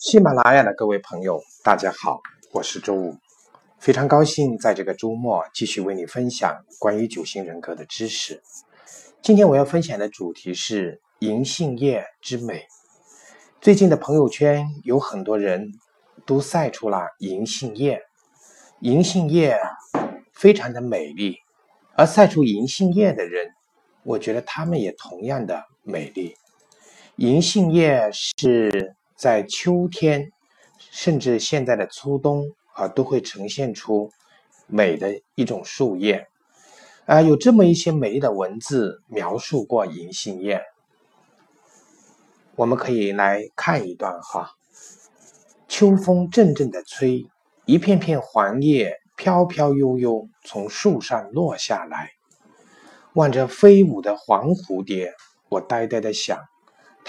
喜马拉雅的各位朋友，大家好，我是周五，非常高兴在这个周末继续为你分享关于九型人格的知识。今天我要分享的主题是银杏叶之美。最近的朋友圈有很多人都晒出了银杏叶，银杏叶非常的美丽，而晒出银杏叶的人，我觉得他们也同样的美丽。银杏叶是。在秋天，甚至现在的初冬啊，都会呈现出美的一种树叶啊。有这么一些美丽的文字描述过银杏叶，我们可以来看一段哈。秋风阵阵的吹，一片片黄叶飘飘悠悠从树上落下来，望着飞舞的黄蝴蝶，我呆呆的想。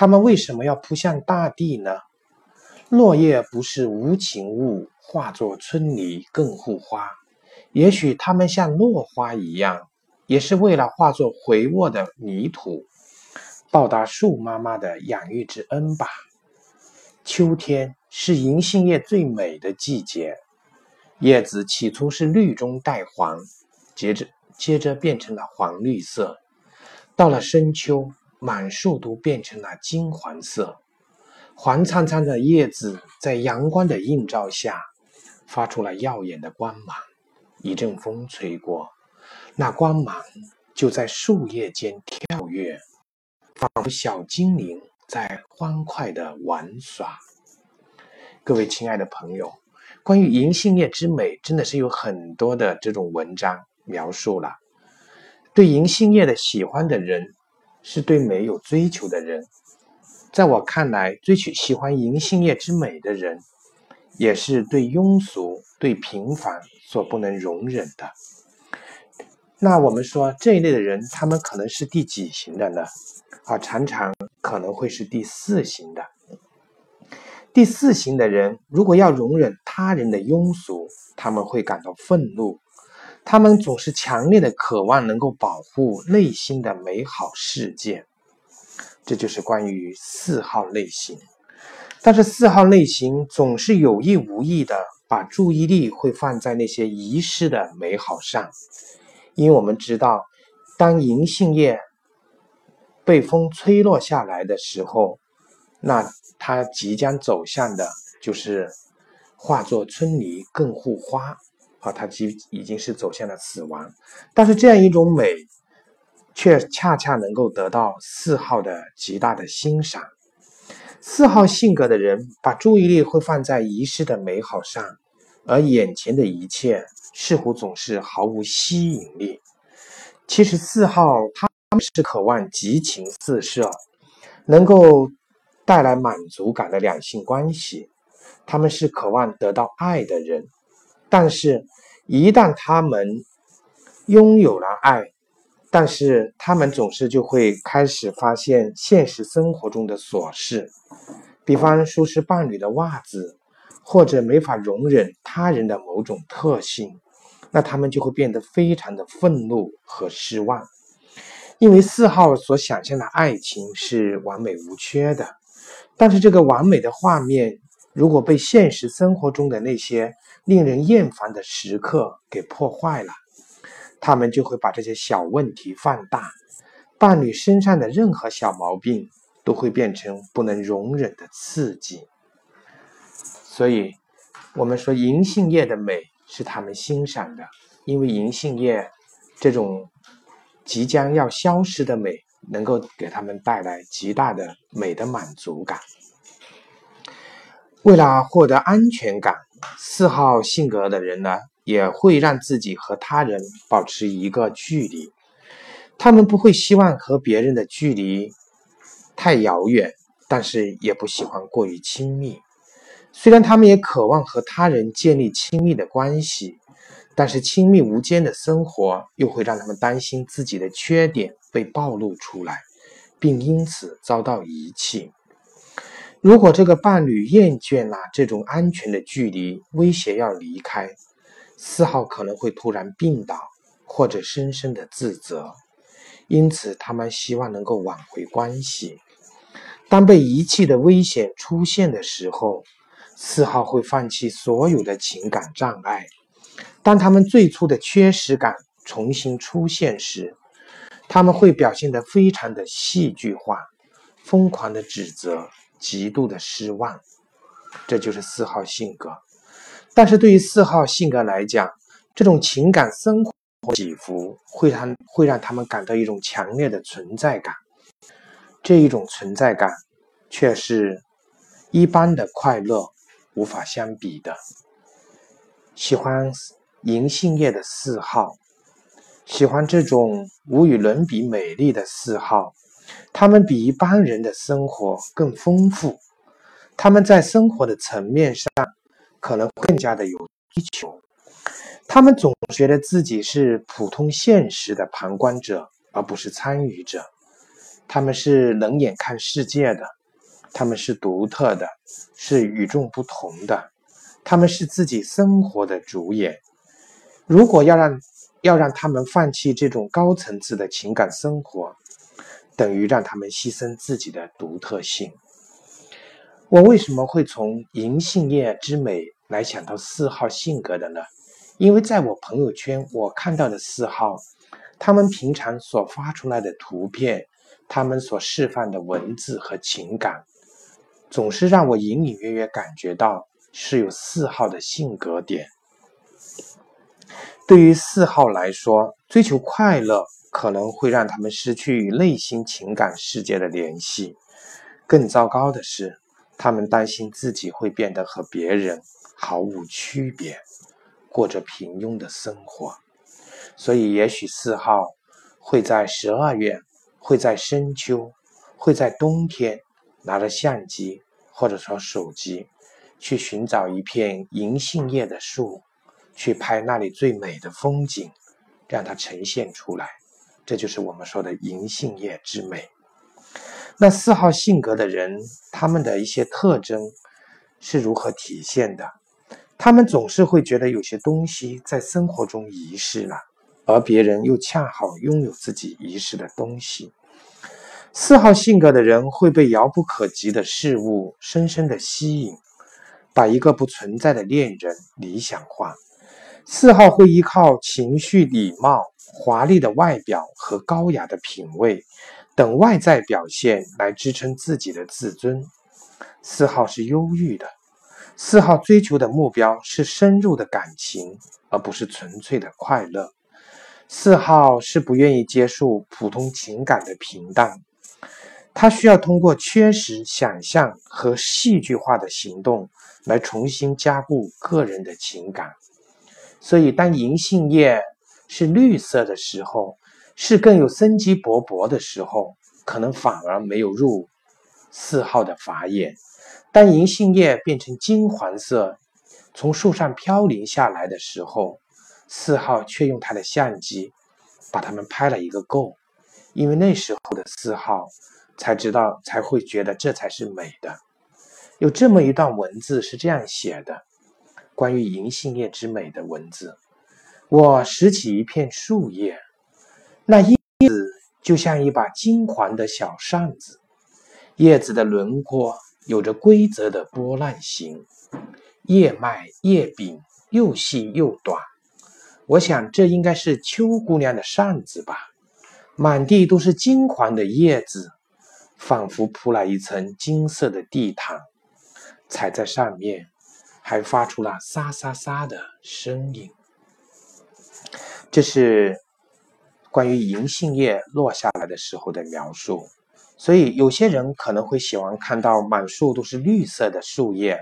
它们为什么要扑向大地呢？落叶不是无情物，化作春泥更护花。也许它们像落花一样，也是为了化作肥沃的泥土，报答树妈妈的养育之恩吧。秋天是银杏叶最美的季节，叶子起初是绿中带黄，接着接着变成了黄绿色，到了深秋。满树都变成了金黄色，黄灿灿的叶子在阳光的映照下，发出了耀眼的光芒。一阵风吹过，那光芒就在树叶间跳跃，仿佛小精灵在欢快的玩耍。各位亲爱的朋友，关于银杏叶之美，真的是有很多的这种文章描述了。对银杏叶的喜欢的人。是对美有追求的人，在我看来，追求喜欢银杏叶之美的人，也是对庸俗、对平凡所不能容忍的。那我们说这一类的人，他们可能是第几型的呢？啊，常常可能会是第四型的。第四型的人，如果要容忍他人的庸俗，他们会感到愤怒。他们总是强烈的渴望能够保护内心的美好世界，这就是关于四号类型。但是四号类型总是有意无意的把注意力会放在那些遗失的美好上，因为我们知道，当银杏叶被风吹落下来的时候，那它即将走向的就是化作春泥更护花。啊，它即已经是走向了死亡，但是这样一种美，却恰恰能够得到四号的极大的欣赏。四号性格的人把注意力会放在遗失的美好上，而眼前的一切似乎总是毫无吸引力。其实四号他们是渴望激情四射，能够带来满足感的两性关系，他们是渴望得到爱的人。但是，一旦他们拥有了爱，但是他们总是就会开始发现现实生活中的琐事，比方说是伴侣的袜子，或者没法容忍他人的某种特性，那他们就会变得非常的愤怒和失望，因为四号所想象的爱情是完美无缺的，但是这个完美的画面。如果被现实生活中的那些令人厌烦的时刻给破坏了，他们就会把这些小问题放大，伴侣身上的任何小毛病都会变成不能容忍的刺激。所以，我们说银杏叶的美是他们欣赏的，因为银杏叶这种即将要消失的美，能够给他们带来极大的美的满足感。为了获得安全感，四号性格的人呢，也会让自己和他人保持一个距离。他们不会希望和别人的距离太遥远，但是也不喜欢过于亲密。虽然他们也渴望和他人建立亲密的关系，但是亲密无间的生活又会让他们担心自己的缺点被暴露出来，并因此遭到遗弃。如果这个伴侣厌倦了这种安全的距离，威胁要离开，四号可能会突然病倒，或者深深的自责，因此他们希望能够挽回关系。当被遗弃的危险出现的时候，四号会放弃所有的情感障碍。当他们最初的缺失感重新出现时，他们会表现得非常的戏剧化，疯狂的指责，极度的失望。这就是四号性格。但是对于四号性格来讲，这种情感生活起伏会让会让他们感到一种强烈的存在感。这一种存在感，却是一般的快乐无法相比的。喜欢银杏叶的四号，喜欢这种无与伦比美丽的四号，他们比一般人的生活更丰富。他们在生活的层面上可能更加的有追求。他们总觉得自己是普通现实的旁观者，而不是参与者。他们是冷眼看世界的，他们是独特的，是与众不同的。他们是自己生活的主演。如果要让要让他们放弃这种高层次的情感生活，等于让他们牺牲自己的独特性。我为什么会从银杏叶之美来想到四号性格的呢？因为在我朋友圈我看到的四号，他们平常所发出来的图片，他们所释放的文字和情感，总是让我隐隐约约感觉到是有四号的性格点。对于四号来说，追求快乐可能会让他们失去与内心情感世界的联系。更糟糕的是。他们担心自己会变得和别人毫无区别，过着平庸的生活，所以也许四号会在十二月，会在深秋，会在冬天，拿着相机或者说手机，去寻找一片银杏叶的树，去拍那里最美的风景，让它呈现出来。这就是我们说的银杏叶之美。那四号性格的人，他们的一些特征是如何体现的？他们总是会觉得有些东西在生活中遗失了，而别人又恰好拥有自己遗失的东西。四号性格的人会被遥不可及的事物深深的吸引，把一个不存在的恋人理想化。四号会依靠情绪、礼貌、华丽的外表和高雅的品味。等外在表现来支撑自己的自尊。四号是忧郁的，四号追求的目标是深入的感情，而不是纯粹的快乐。四号是不愿意接受普通情感的平淡，他需要通过缺失、想象和戏剧化的行动来重新加固个人的情感。所以，当银杏叶是绿色的时候。是更有生机勃勃的时候，可能反而没有入四号的法眼。当银杏叶变成金黄色，从树上飘零下来的时候，四号却用他的相机把它们拍了一个够。因为那时候的四号才知道，才会觉得这才是美的。有这么一段文字是这样写的：关于银杏叶之美的文字，我拾起一片树叶。那叶子就像一把金黄的小扇子，叶子的轮廓有着规则的波浪形，叶脉叶柄又细又短。我想这应该是秋姑娘的扇子吧。满地都是金黄的叶子，仿佛铺了一层金色的地毯，踩在上面还发出了沙沙沙的声音。这是。关于银杏叶落下来的时候的描述，所以有些人可能会喜欢看到满树都是绿色的树叶，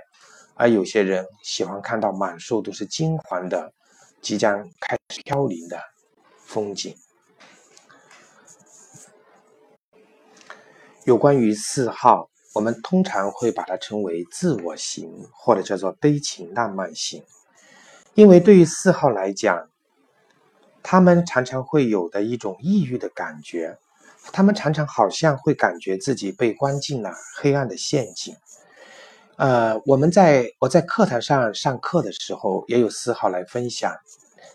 而有些人喜欢看到满树都是金黄的、即将开始飘零的风景。有关于四号，我们通常会把它称为自我型，或者叫做悲情浪漫型，因为对于四号来讲。他们常常会有的一种抑郁的感觉，他们常常好像会感觉自己被关进了黑暗的陷阱。呃，我们在我在课堂上上课的时候，也有四号来分享，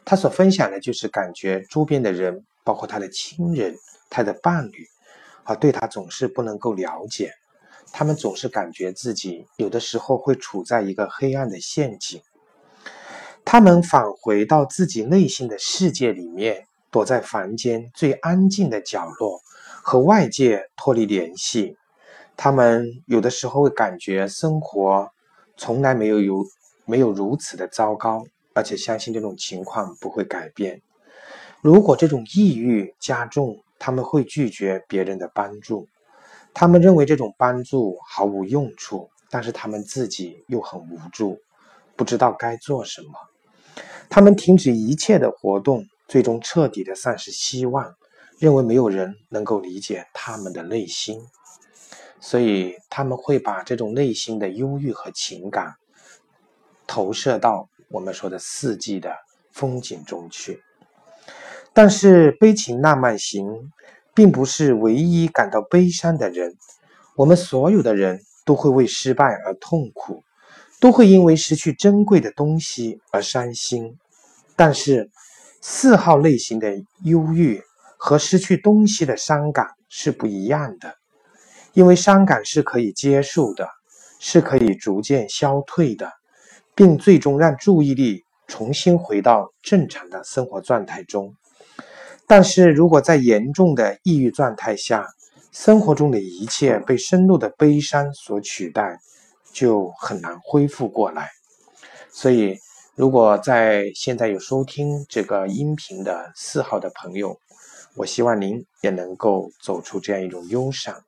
他所分享的就是感觉周边的人，包括他的亲人、他的伴侣，啊，对他总是不能够了解，他们总是感觉自己有的时候会处在一个黑暗的陷阱。他们返回到自己内心的世界里面，躲在房间最安静的角落，和外界脱离联系。他们有的时候会感觉生活从来没有有没有如此的糟糕，而且相信这种情况不会改变。如果这种抑郁加重，他们会拒绝别人的帮助，他们认为这种帮助毫无用处，但是他们自己又很无助，不知道该做什么。他们停止一切的活动，最终彻底的丧失希望，认为没有人能够理解他们的内心。所以他们会把这种内心的忧郁和情感投射到我们说的四季的风景中去。但是悲情浪漫型并不是唯一感到悲伤的人。我们所有的人都会为失败而痛苦，都会因为失去珍贵的东西而伤心。但是四号类型的忧郁和失去东西的伤感是不一样的。因为伤感是可以接受的，是可以逐渐消退的，并最终让注意力重新回到正常的生活状态中。但是如果在严重的抑郁状态下，生活中的一切被深度的悲伤所取代，就很难恢复过来。所以，如果在现在有收听这个音频的四号的朋友，我希望您也能够走出这样一种忧伤。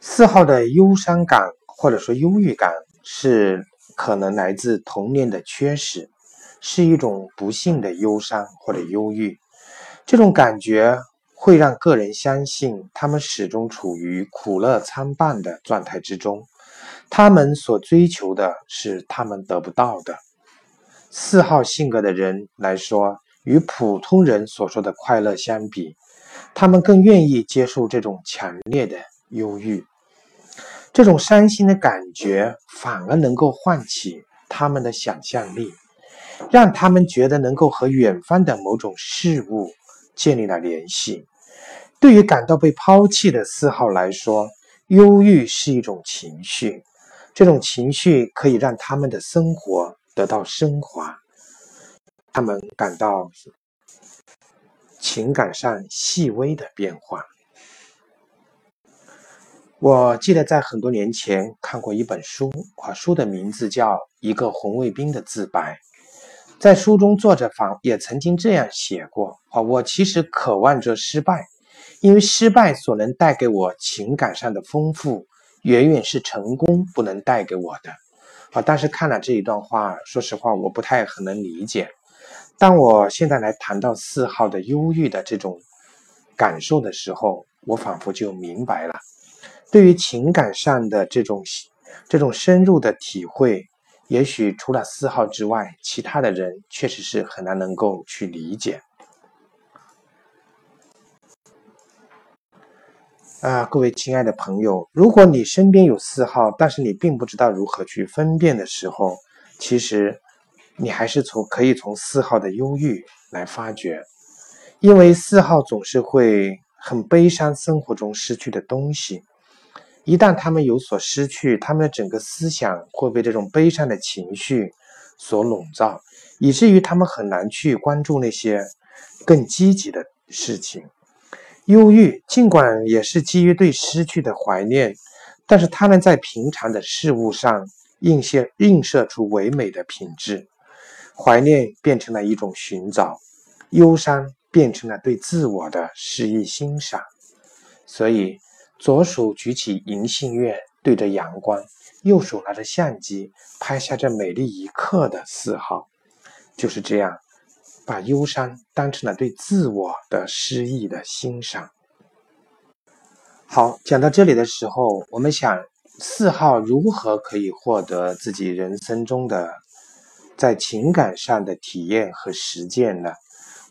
四号的忧伤感或者说忧郁感是可能来自童年的缺失，是一种不幸的忧伤或者忧郁。这种感觉会让个人相信他们始终处于苦乐参半的状态之中，他们所追求的是他们得不到的。四号性格的人来说，与普通人所说的快乐相比，他们更愿意接受这种强烈的忧郁。这种伤心的感觉反而能够唤起他们的想象力，让他们觉得能够和远方的某种事物建立了联系。对于感到被抛弃的四号来说，忧郁是一种情绪，这种情绪可以让他们的生活得到升华，他们感到情感上细微的变化。我记得在很多年前看过一本书，啊，书的名字叫《一个红卫兵的自白》。在书中，作者访也曾经这样写过：啊，我其实渴望着失败，因为失败所能带给我情感上的丰富，远远是成功不能带给我的。啊，但是看了这一段话，说实话，我不太很能理解。当我现在来谈到四号的忧郁的这种感受的时候，我仿佛就明白了。对于情感上的这种这种深入的体会，也许除了四号之外，其他的人确实是很难能够去理解。啊，各位亲爱的朋友，如果你身边有四号，但是你并不知道如何去分辨的时候，其实你还是从可以从四号的忧郁来发掘，因为四号总是会很悲伤生活中失去的东西。一旦他们有所失去，他们的整个思想会被这种悲伤的情绪所笼罩，以至于他们很难去关注那些更积极的事情。忧郁尽管也是基于对失去的怀念，但是他们在平常的事物上映现映射出唯美的品质。怀念变成了一种寻找，忧伤变成了对自我的诗意欣赏。所以。左手举起银杏叶，对着阳光；右手拿着相机，拍下这美丽一刻的四号。就是这样，把忧伤当成了对自我的诗意的欣赏。好，讲到这里的时候，我们想四号如何可以获得自己人生中的在情感上的体验和实践呢？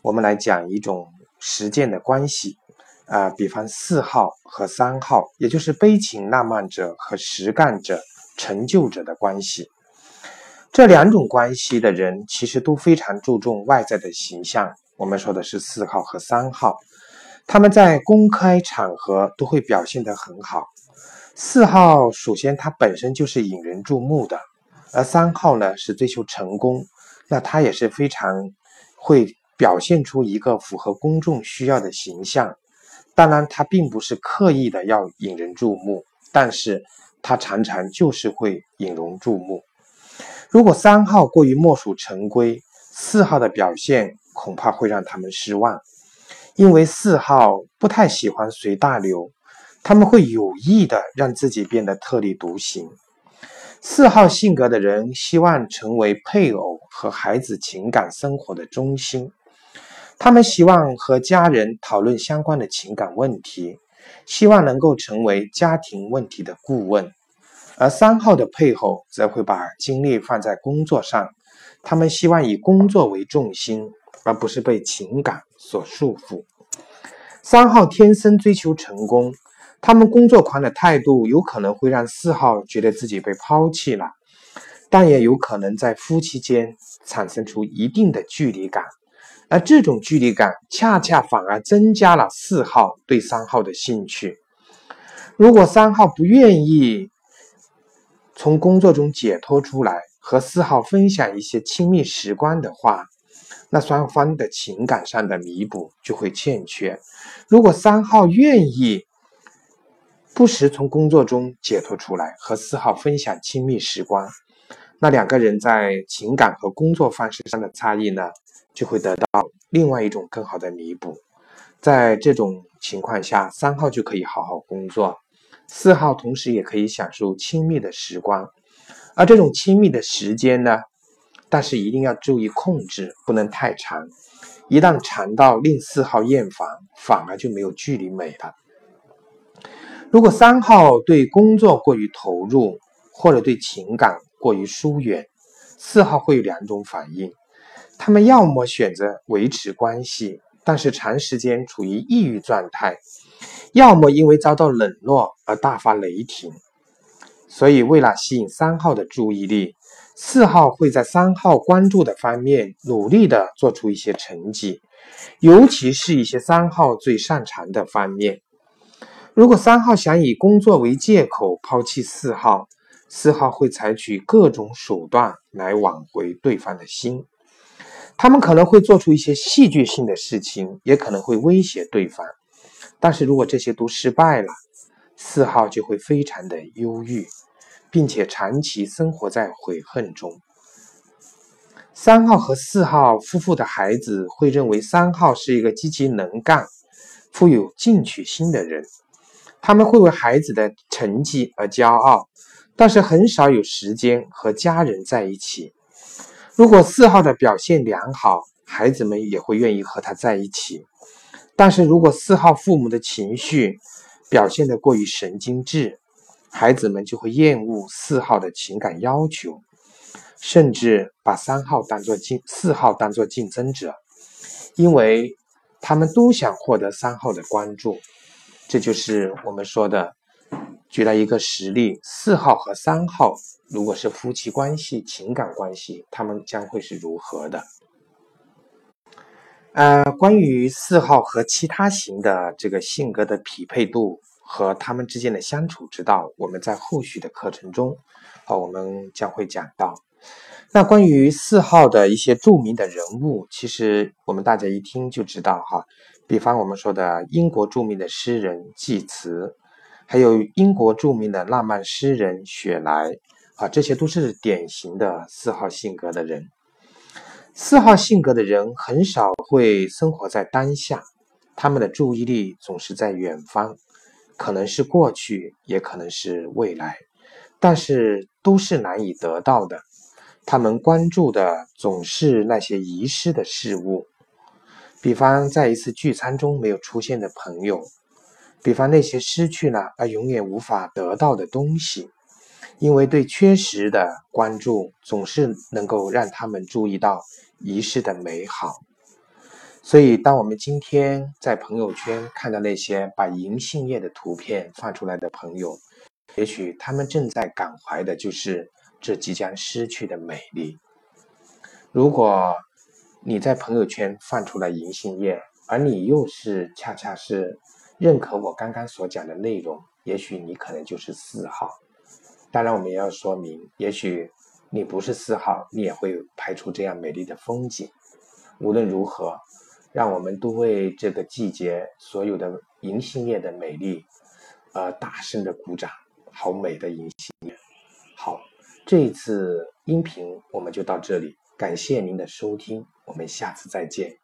我们来讲一种实践的关系。啊，比方四号和三号，也就是悲情浪漫者和实干者、成就者的关系。这两种关系的人，其实都非常注重外在的形象，我们说的是四号和三号，他们在公开场合都会表现得很好。四号首先它本身就是引人注目的，而三号呢是追求成功，那他也是非常会表现出一个符合公众需要的形象。当然，他并不是刻意的要引人注目，但是他常常就是会引人注目。如果三号过于墨守成规，四号的表现恐怕会让他们失望，因为四号不太喜欢随大流，他们会有意的让自己变得特立独行。四号性格的人希望成为配偶和孩子情感生活的中心，他们希望和家人讨论相关的情感问题，希望能够成为家庭问题的顾问。而三号的配偶则会把精力放在工作上，他们希望以工作为重心，而不是被情感所束缚。三号天生追求成功，他们工作狂的态度有可能会让四号觉得自己被抛弃了，但也有可能在夫妻间产生出一定的距离感，而这种距离感恰恰反而增加了四号对三号的兴趣。如果三号不愿意，从工作中解脱出来，和四号分享一些亲密时光的话，那双方的情感上的弥补就会欠缺。如果三号愿意不时从工作中解脱出来，和四号分享亲密时光，那两个人在情感和工作方式上的差异呢，就会得到另外一种更好的弥补。在这种情况下，三号就可以好好工作。四号同时也可以享受亲密的时光，而这种亲密的时间呢，但是一定要注意控制，不能太长。一旦长到令四号厌烦，反而就没有距离美了。如果三号对工作过于投入，或者对情感过于疏远，四号会有两种反应：他们要么选择维持关系，但是长时间处于抑郁状态。要么因为遭到冷落而大发雷霆，所以为了吸引三号的注意力，四号会在三号关注的方面努力的做出一些成绩，尤其是一些三号最擅长的方面。如果三号想以工作为借口抛弃四号，四号会采取各种手段来挽回对方的心，他们可能会做出一些戏剧性的事情，也可能会威胁对方。但是如果这些都失败了，四号就会非常的忧郁，并且长期生活在悔恨中。三号和四号夫妇的孩子会认为三号是一个积极能干、富有进取心的人，他们会为孩子的成绩而骄傲，但是很少有时间和家人在一起。如果四号的表现良好，孩子们也会愿意和他在一起。但是如果四号父母的情绪表现得过于神经质，孩子们就会厌恶四号的情感要求，甚至把三号当做竞四号当做竞争者，因为他们都想获得三号的关注。这就是我们说的，举了一个实例：四号和三号如果是夫妻关系、情感关系，他们将会是如何的？呃，关于四号和其他型的这个性格的匹配度和他们之间的相处之道，我们在后续的课程中，啊，我们将会讲到。那关于四号的一些著名的人物，其实我们大家一听就知道哈。比方我们说的英国著名的诗人济慈，还有英国著名的浪漫诗人雪莱，啊，这些都是典型的四号性格的人。四号性格的人很少会生活在当下，他们的注意力总是在远方，可能是过去，也可能是未来，但是都是难以得到的。他们关注的总是那些遗失的事物，比方在一次聚餐中没有出现的朋友，比方那些失去了而永远无法得到的东西。因为对缺失的关注，总是能够让他们注意到遗失的美好。所以，当我们今天在朋友圈看到那些把银杏叶的图片放出来的朋友，也许他们正在感怀的就是这即将失去的美丽。如果你在朋友圈放出了银杏叶，而你又是恰恰是认可我刚刚所讲的内容，也许你可能就是四号。当然，我们也要说明，也许你不是四号，你也会拍出这样美丽的风景。无论如何，让我们都为这个季节所有的银杏叶的美丽，呃，大声的鼓掌。好美的银杏叶。好，这一次音频我们就到这里，感谢您的收听，我们下次再见。